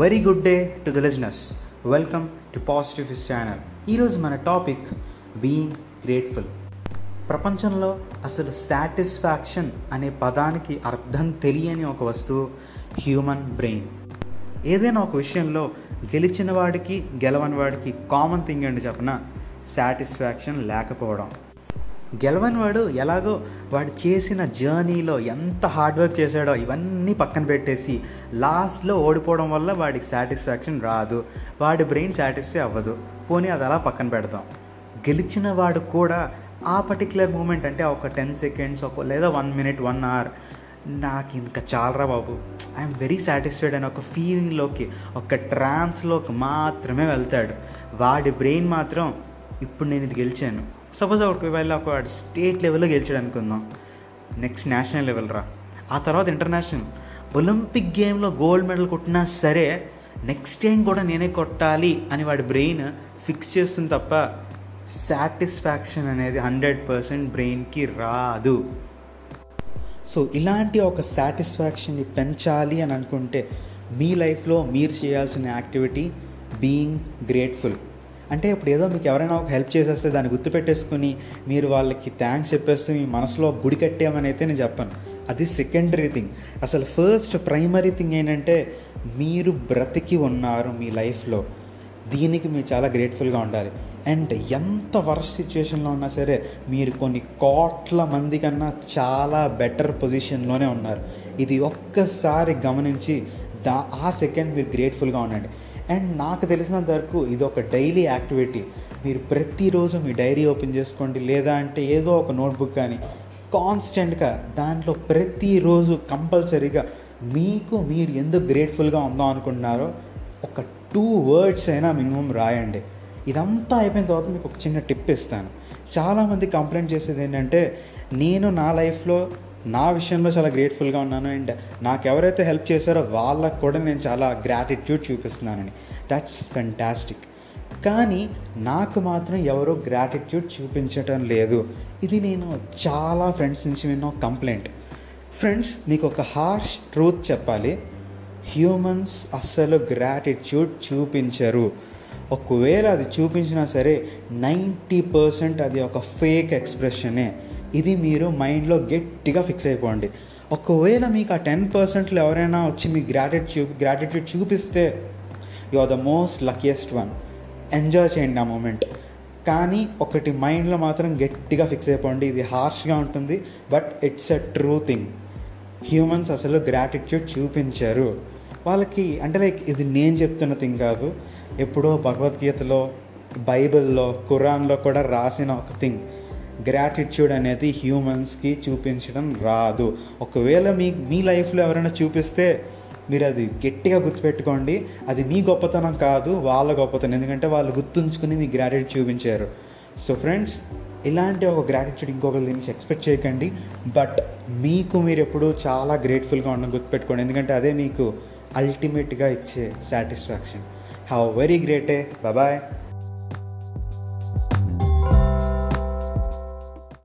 Very good day to the listeners welcome to positive his channel ఈరోజు మన topic being grateful ప్రపంచంలో అసలు satisfaction అనే పదానికి అర్థం తెలియని ఒక వస్తువు హ్యూమన్ బ్రెయిన్ ఏదైనా ఒక విషయంలో గెలిచిన వాడికి గెలవని వాడికి కామన్ థింగ్ అండి చెప్పిన? సాటిస్ఫాక్షన్ లేకపోవడం. గెలవని వాడు ఎలాగో వాడు చేసిన జర్నీలో ఎంత హార్డ్ వర్క్ చేశాడో ఇవన్నీ పక్కన పెట్టేసి లాస్ట్లో ఓడిపోవడం వల్ల వాడికి సాటిస్ఫాక్షన్ రాదు. వాడి బ్రెయిన్ సాటిస్ఫై అవ్వదు. పోనీ అది అలా పక్కన పెడదాం. గెలిచిన వాడు కూడా ఆ పర్టికులర్ మూమెంట్ అంటే ఒక టెన్ సెకండ్స్ ఒక లేదా వన్ మినిట్ వన్ అవర్. నాకు ఇంకా చాలరా బాబు. ఐఎమ్ వెరీ సాటిస్ఫైడ్ అని ఒక ఫీలింగ్లోకి ఒక ట్రాన్స్లోకి మాత్రమే వెళ్తాడు. వాడి బ్రెయిన్ మాత్రం ఇప్పుడు నేను ఇది గెలిచాను. సపోజ్ ఒకవేళ ఒక స్టేట్ లెవెల్లో గెలిచాడు అనుకుందాం. నెక్స్ట్ నేషనల్ లెవెల్ రా. ఆ తర్వాత ఇంటర్నేషనల్. ఒలింపిక్ గేమ్లో గోల్డ్ మెడల్ కొట్టినా సరే నెక్స్ట్ టైం కూడా నేనే కొట్టాలి అని వాడి బ్రెయిన్ ఫిక్స్ చేస్తుంది తప్ప సాటిస్ఫాక్షన్ అనేది హండ్రెడ్ పర్సెంట్ బ్రెయిన్కి రాదు. సో ఇలాంటి ఒక సాటిస్ఫాక్షన్ని పెంచాలి అని అనుకుంటే మీ లైఫ్లో మీరు చేయాల్సిన యాక్టివిటీ బీయింగ్ గ్రేట్ఫుల్. అంటే ఇప్పుడు ఏదో మీకు ఎవరైనా ఒక హెల్ప్ చేసేస్తే దాన్ని గుర్తుపెట్టేసుకుని మీరు వాళ్ళకి థ్యాంక్స్ చెప్పేస్తే మీ మనసులో గుడి కట్టామని అయితే నేను చెప్పాను. అది సెకండరీ థింగ్ అసలు ఫస్ట్ ప్రైమరీ థింగ్ ఏంటంటే మీరు బ్రతికి ఉన్నారు మీ లైఫ్లో. దీనికి మీరు చాలా గ్రేట్ఫుల్గా ఉండాలి. అండ్ ఎంత వర్స్ట్ సిచ్యువేషన్లో ఉన్నా సరే మీరు కొన్ని కోట్ల మంది కన్నా చాలా బెటర్ పొజిషన్లోనే ఉన్నారు. ఇది ఒక్కసారి గమనించి దా ఆ సెకండ్ మీరు గ్రేట్ఫుల్గా ఉండండి. అండ్ నాకు తెలిసినంత వరకు ఇది ఒక డైలీ యాక్టివిటీ. మీరు ప్రతిరోజు మీ డైరీ ఓపెన్ చేసుకోండి లేదా అంటే ఏదో ఒక నోట్బుక్ కానీ కాన్స్టెంట్గా దాంట్లో ప్రతిరోజు కంపల్సరీగా మీకు మీరు ఎందుకు గ్రేట్ఫుల్గా ఉందాం అనుకుంటున్నారో ఒక టూ వర్డ్స్ అయినా మినిమం రాయండి. ఇదంతా అయిపోయిన తర్వాత మీకు ఒక చిన్న టిప్ ఇస్తాను. చాలామంది కంప్లైంట్ చేసేది ఏంటంటే నేను నా లైఫ్లో నా విషయంలో చాలా గ్రేట్ఫుల్గా ఉన్నాను అండ్ నాకు ఎవరైతే హెల్ప్ చేశారో వాళ్ళకు కూడా నేను చాలా గ్రాటిట్యూడ్ చూపిస్తున్నానని. దట్స్ ఫెంటాస్టిక్ కానీ నాకు మాత్రం ఎవరో గ్రాటిట్యూడ్ చూపించటం లేదు. ఇది నేను చాలా ఫ్రెండ్స్ నుంచి విన్న కంప్లైంట్ ఫ్రెండ్స్ మీకు ఒక హార్ష్ ట్రూత్ చెప్పాలి. హ్యూమన్స్ అస్సలు గ్రాటిట్యూడ్ చూపించరు. ఒకవేళ అది చూపించినా సరే నైంటీ పర్సెంట్ అది ఒక ఫేక్ ఎక్స్ప్రెషనే ఇది మీరు మైండ్లో గట్టిగా ఫిక్స్ అయిపోండి. ఒకవేళ మీకు ఆ టెన్ పర్సెంట్లో ఎవరైనా వచ్చి మీ గ్రాటిట్యూడ్ గ్రాటిట్యూడ్ చూపిస్తే you are the most luckiest one. Enjoy చేయండి ఆ మూమెంట్. కానీ ఒకటి మైండ్లో మాత్రం గట్టిగా ఫిక్స్ అయిపోండి. ఇది హార్ష్గా ఉంటుంది but it's a true thing. Humans అసలు గ్రాటిట్యూడ్ చూపించారు. వాళ్ళకి అంటే లైక్ ఇది నేను చెప్తున్న థింగ్ కాదు. ఎప్పుడో భగవద్గీతలో బైబిల్లో ఖురాన్లో కూడా రాసిన ఒక థింగ్. గ్రాటిట్యూడ్ అనేది హ్యూమన్స్కి చూపించడం రాదు. ఒకవేళ మీ మీ లైఫ్లో ఎవరైనా చూపిస్తే మీరు అది గట్టిగా గుర్తుపెట్టుకోండి. అది మీ గొప్పతనం కాదు వాళ్ళ గొప్పతనం. ఎందుకంటే వాళ్ళు గుర్తుంచుకుని మీ గ్రాటిట్యూడ్ చూపించారు. సో ఫ్రెండ్స్ ఇలాంటి ఒక గ్రాటిట్యూడ్ ఇంకొకరి నుంచి ఎక్స్పెక్ట్ చేయకండి. బట్ మీకు మీరు ఎప్పుడు చాలా గ్రేట్ఫుల్గా ఉండడం గుర్తుపెట్టుకోండి. ఎందుకంటే అదే మీకు అల్టిమేట్గా ఇచ్చే satisfaction have very great a. Bye